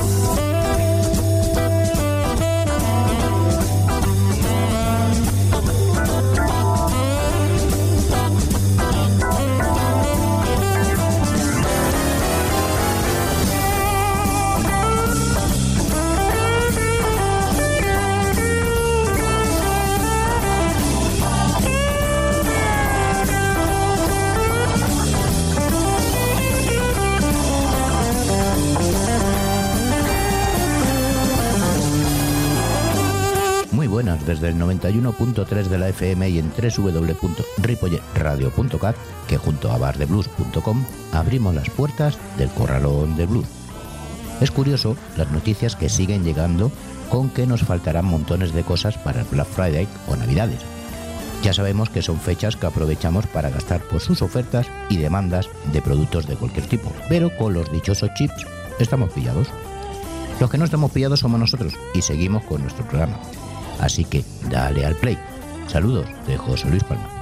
Oh. 91.3 de la FM y en www.ripolletradio.cat, que junto a bardeblues.com abrimos las puertas del corralón de blues. Es curioso las noticias que siguen llegando con que nos faltarán montones de cosas para el Black Friday o Navidades. Ya sabemos que son fechas que aprovechamos para gastar por sus ofertas y demandas de productos de cualquier tipo, pero con los dichosos chips estamos pillados. Los que no estamos pillados somos nosotros y seguimos con nuestro programa. Así que dale al play. Saludos de José Luis Palma.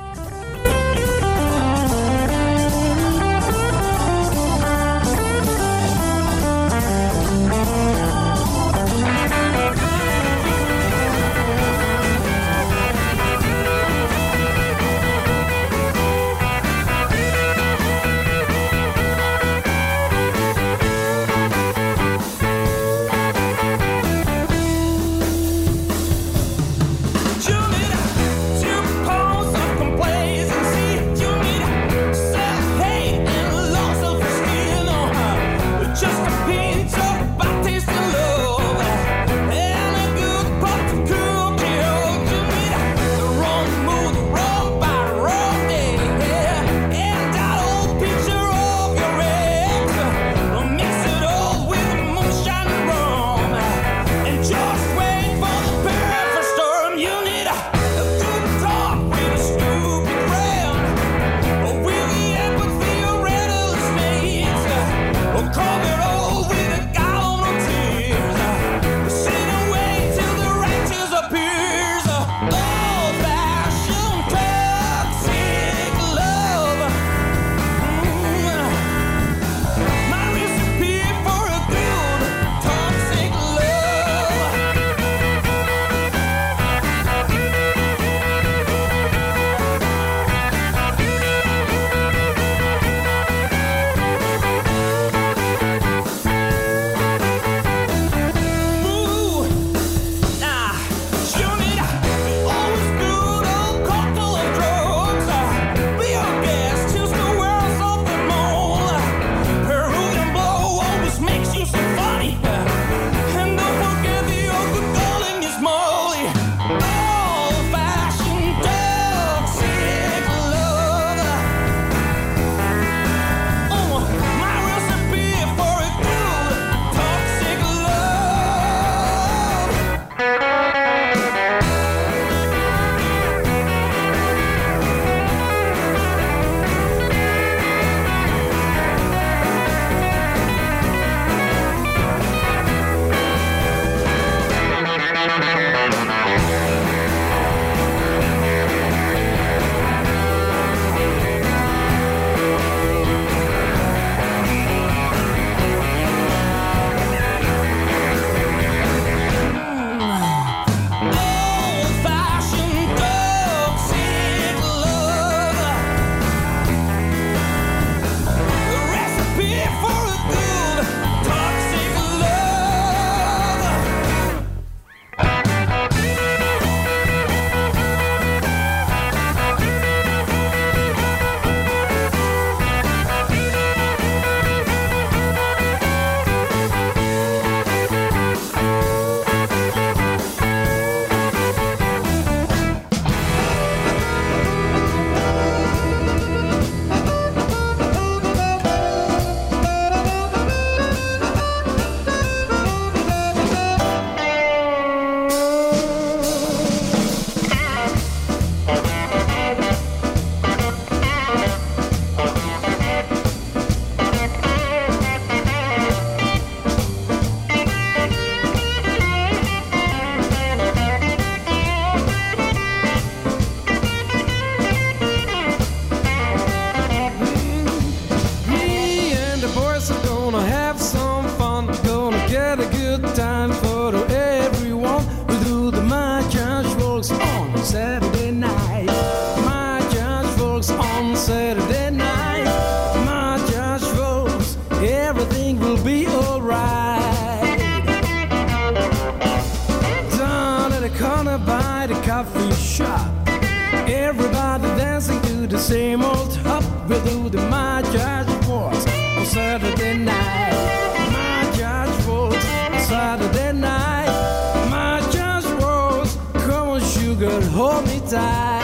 Me tight.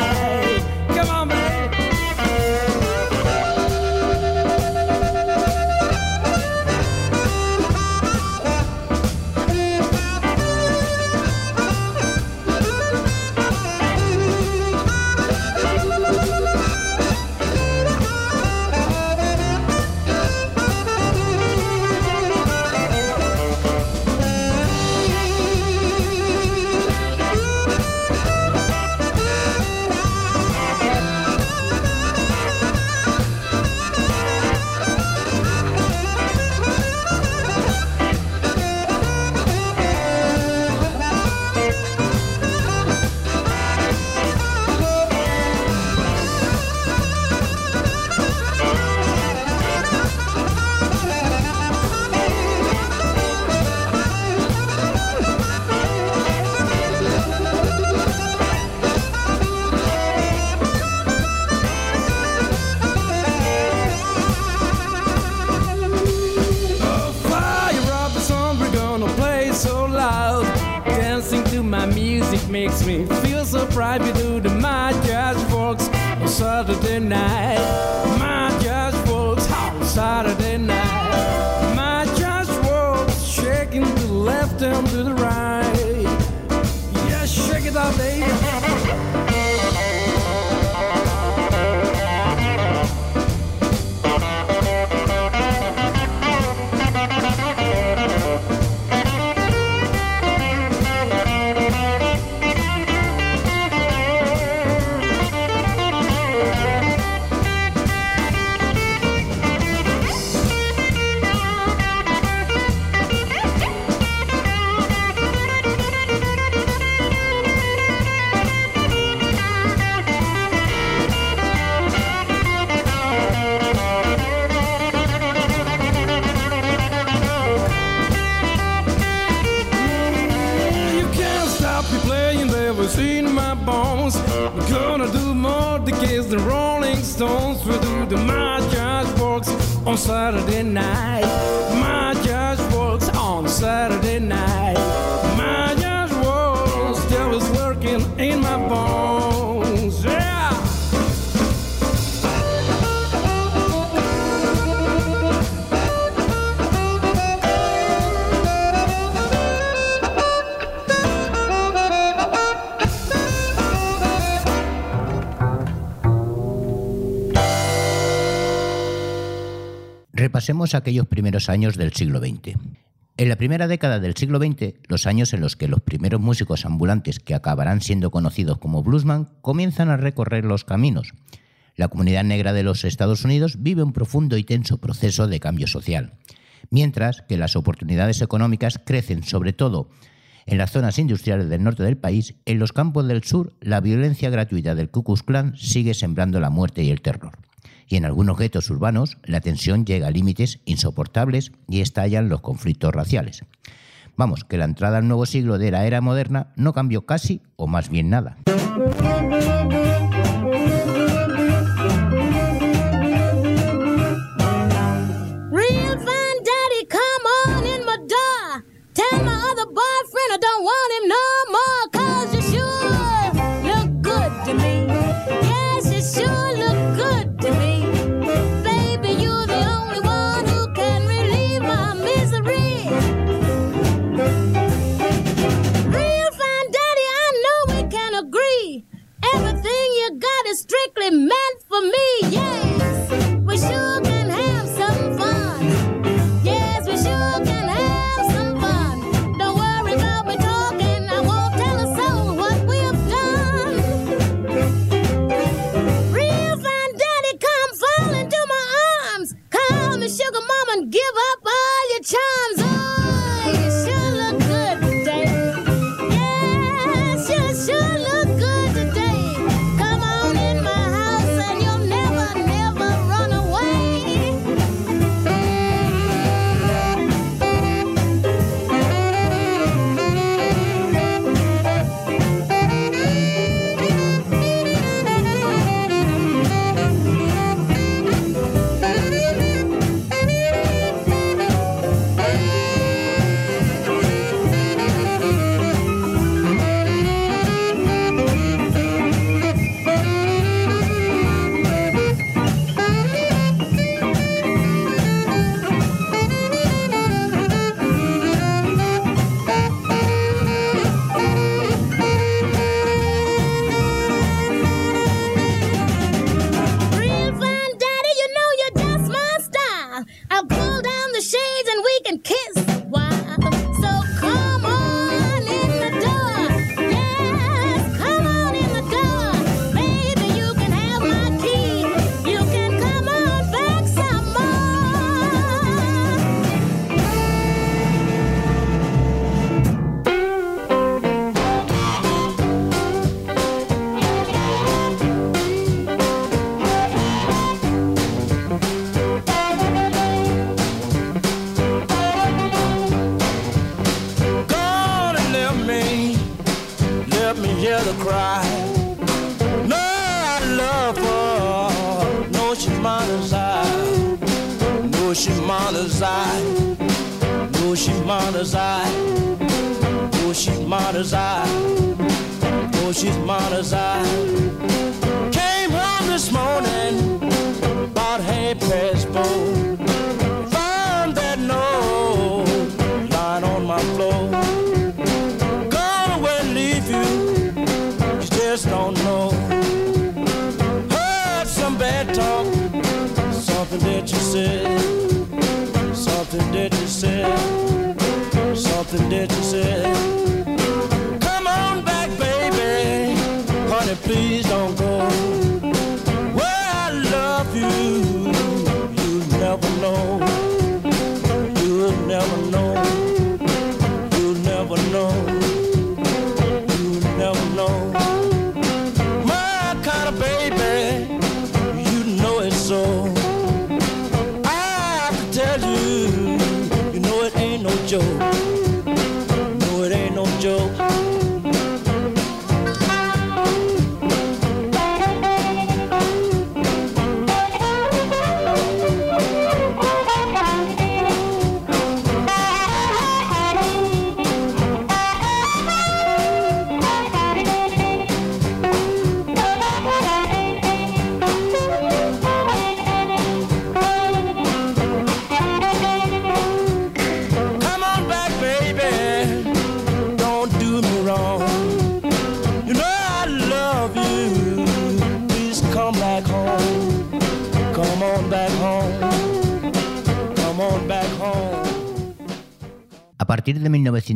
private Aquellos primeros años del siglo XX. En la primera década del siglo XX, los años en los que los primeros músicos ambulantes que acabarán siendo conocidos como bluesman comienzan a recorrer los caminos. La comunidad negra de los Estados Unidos vive un profundo y tenso proceso de cambio social, mientras que las oportunidades económicas crecen sobre todo en las zonas industriales del norte del país, en los campos del sur la violencia gratuita del Ku Klux Klan sigue sembrando la muerte y el terror y en algunos guetos urbanos la tensión llega a límites insoportables y estallan los conflictos raciales. Vamos, que la entrada al nuevo siglo de la era moderna no cambió casi o más bien nada. machines and we can kiss. I. No, mine as I. No, mine as I. No, mine as I. Came home this morning about half past four. Found that note lying on my floor. Gone away, leave you. You just don't know. Heard some bad talk, something that you said, something that you said, something that you said. Come on back, baby, honey, please Oh.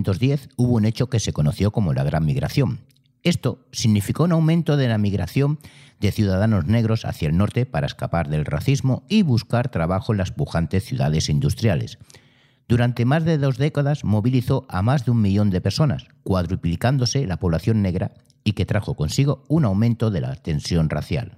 1910 hubo un hecho que se conoció como la Gran Migración. Esto significó un aumento de la migración de ciudadanos negros hacia el norte para escapar del racismo y buscar trabajo en las pujantes ciudades industriales. Durante más de dos décadas movilizó a más de un millón de personas, cuadruplicándose la población negra y que trajo consigo un aumento de la tensión racial.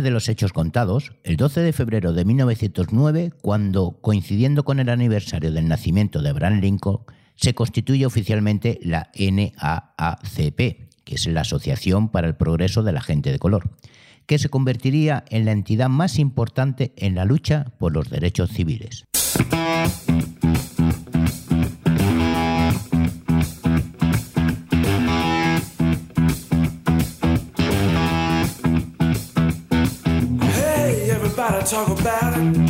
De los hechos contados, el 12 de febrero de 1909, cuando, coincidiendo con el aniversario del nacimiento de Abraham Lincoln, se constituye oficialmente la NAACP, que es la Asociación para el Progreso de la Gente de Color, que se convertiría en la entidad más importante en la lucha por los derechos civiles. talk about it.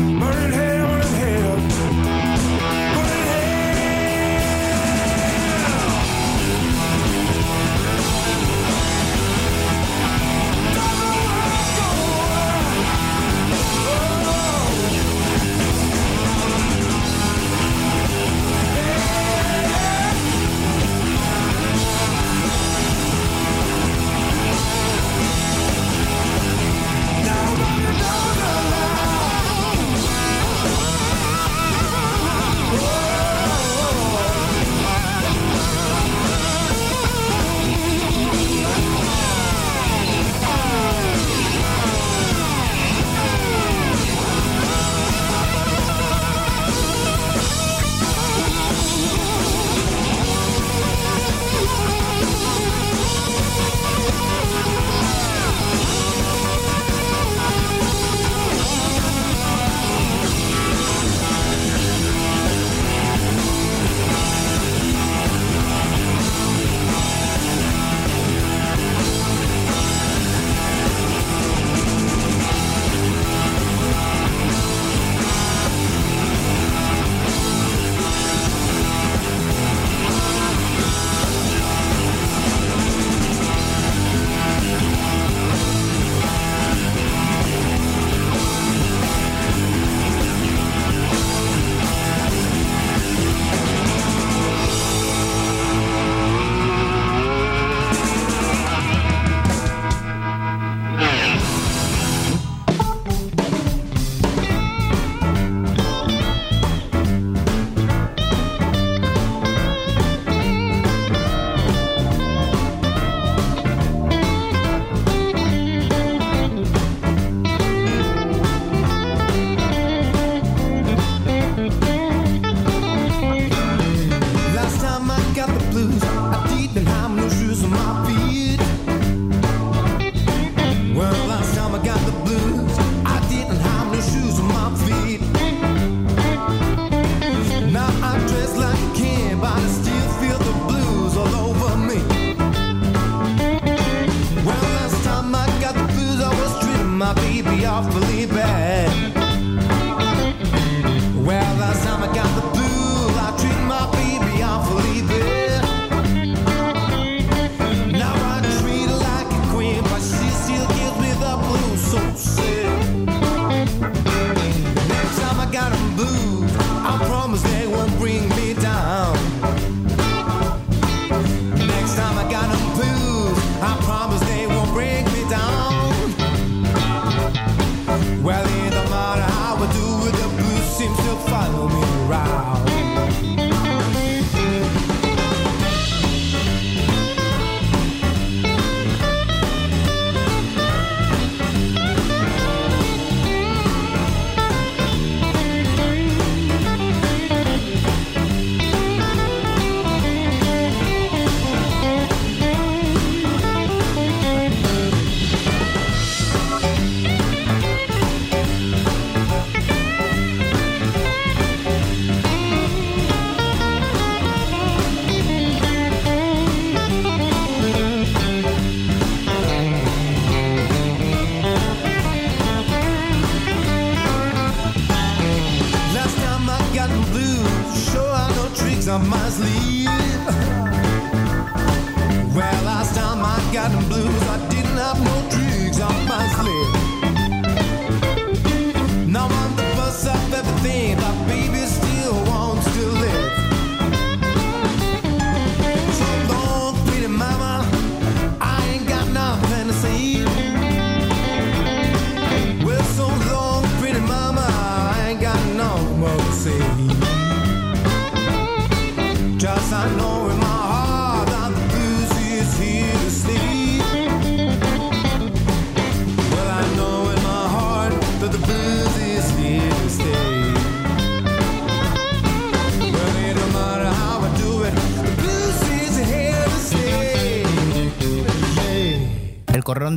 Burn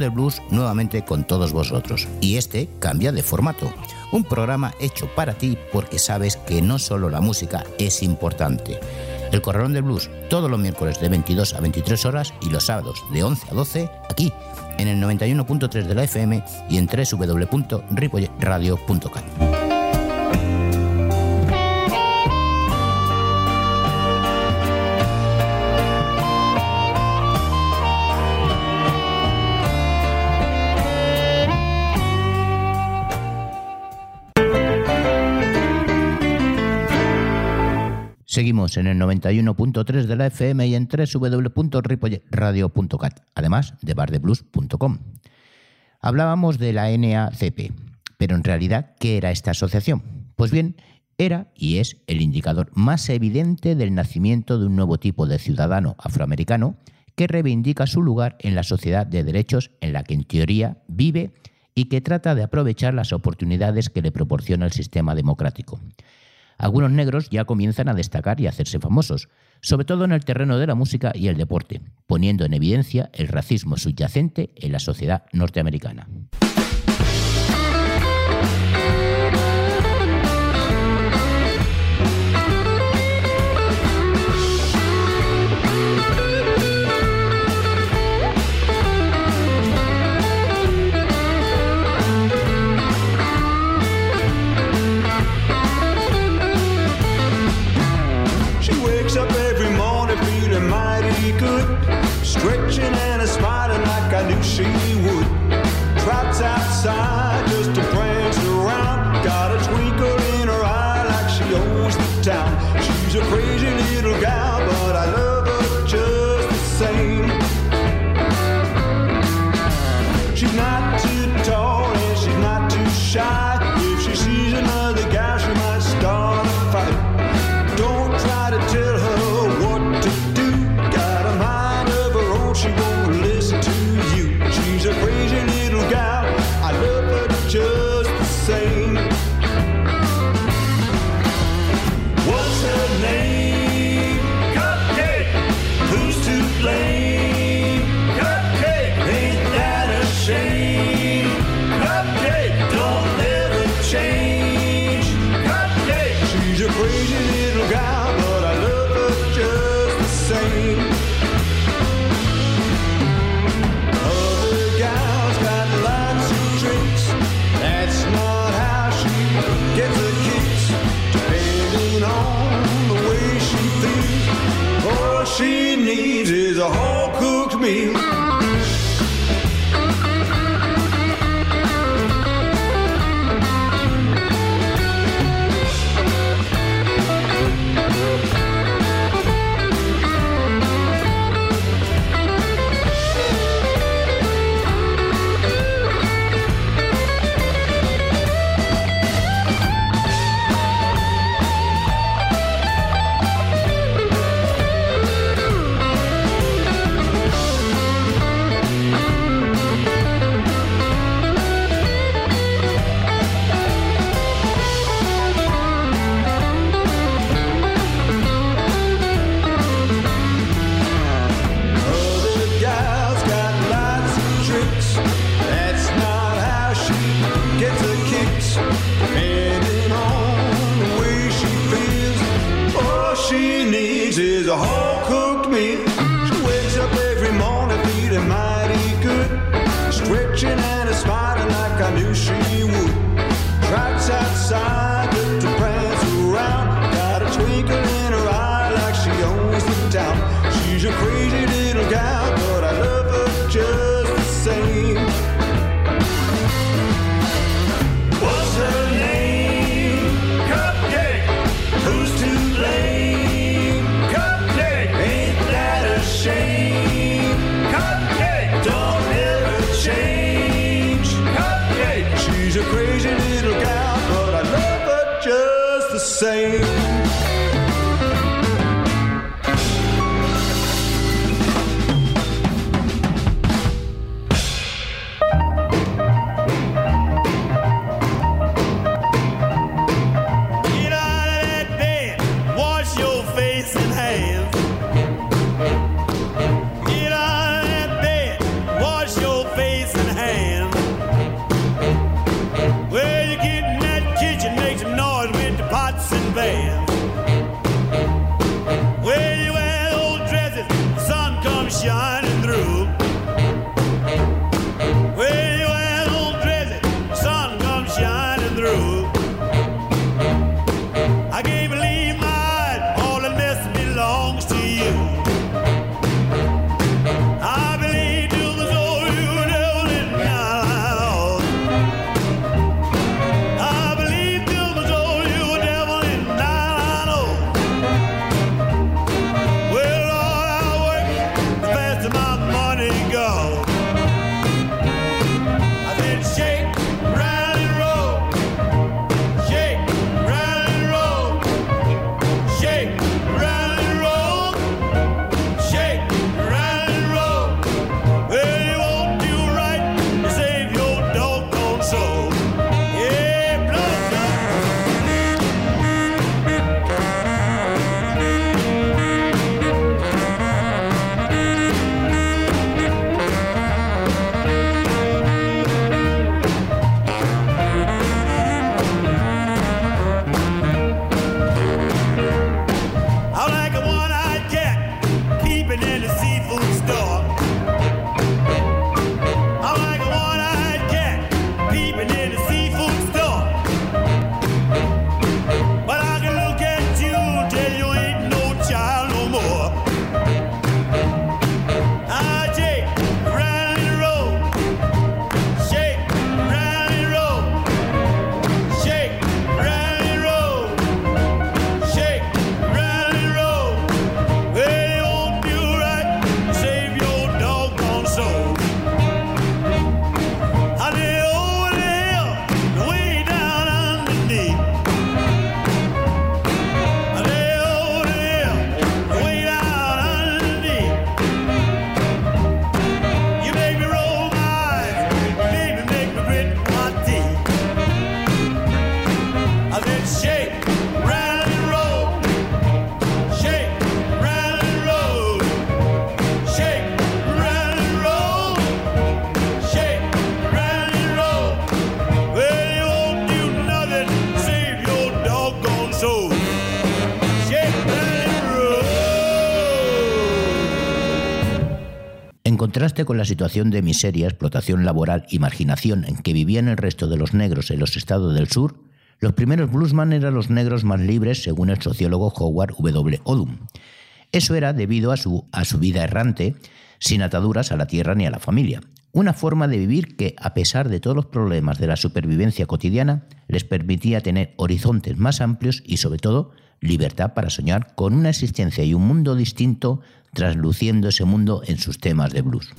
del Blues nuevamente con todos vosotros. Y este cambia de formato. Un programa hecho para ti porque sabes que no solo la música es importante. El Corralón del Blues todos los miércoles de 22 a 23 horas y los sábados de 11 a 12 aquí en el 91.3 de la FM y en www.ripolletradio.cat. Seguimos en el 91.3 de la FM y en www.ripolletradio.cat, además de bardeblues.com. Hablábamos de la NACP, pero en realidad, ¿qué era esta asociación? Pues bien, era y es el indicador más evidente del nacimiento de un nuevo tipo de ciudadano afroamericano que reivindica su lugar en la sociedad de derechos en la que en teoría vive y que trata de aprovechar las oportunidades que le proporciona el sistema democrático. Algunos negros ya comienzan a destacar y a hacerse famosos, sobre todo en el terreno de la música y el deporte, poniendo en evidencia el racismo subyacente en la sociedad norteamericana. lugar. Cupcake. Don't ever change. Cupcake. She's a crazy little gal, but I love her just the same. Con la situación de miseria, explotación laboral y marginación en que vivían el resto de los negros en los estados del sur, los primeros bluesman eran los negros más libres, según el sociólogo Howard W. Odum. Eso era debido a su, a su vida errante, sin ataduras a la tierra ni a la familia. Una forma de vivir que, a pesar de todos los problemas de la supervivencia cotidiana, les permitía tener horizontes más amplios y, sobre todo, libertad para soñar con una existencia y un mundo distinto, trasluciendo ese mundo en sus temas de blues.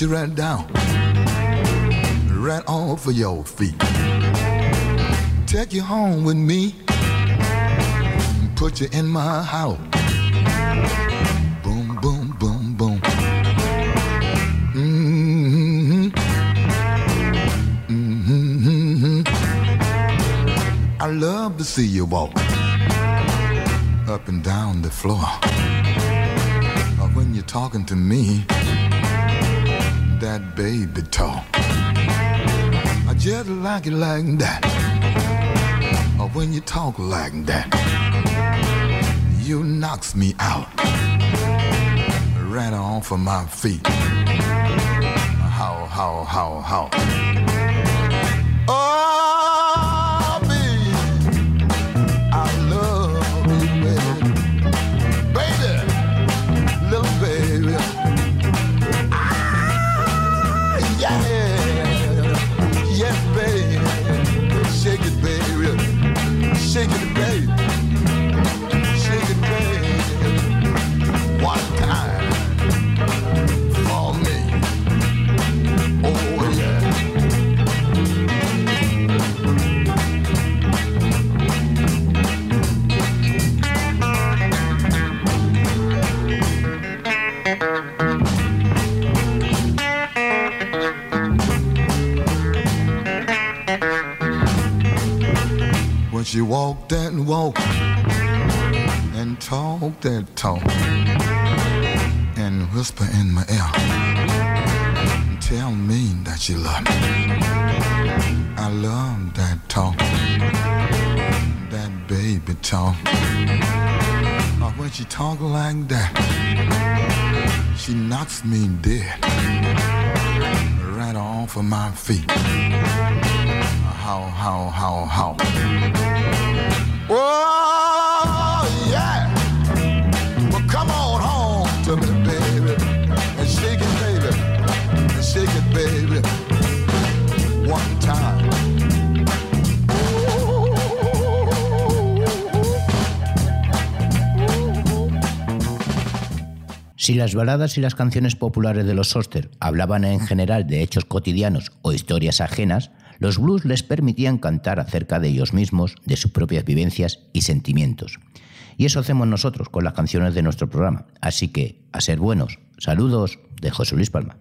You right down, right off of your feet. Take you home with me, put you in my house. Boom, boom, boom, boom. Mm-hmm. Mm-hmm. I love to see you walk up and down the floor. Or when you're talking to me, that baby talk. I just like it like that. Or when you talk like that, you knocks me out. Right off of my feet. How, how, how, how. She walked that walk and talked that talk and whisper in my ear and tell me that she loved me. I love that talk, that baby talk. Uh, when she talk like that, she knocks me dead right off of my feet. How, how, how, how. Si las baladas y las canciones populares de los Soster hablaban en general de hechos cotidianos o historias ajenas, los blues les permitían cantar acerca de ellos mismos, de sus propias vivencias y sentimientos. Y eso hacemos nosotros con las canciones de nuestro programa. Así que, a ser buenos, saludos de José Luis Palma.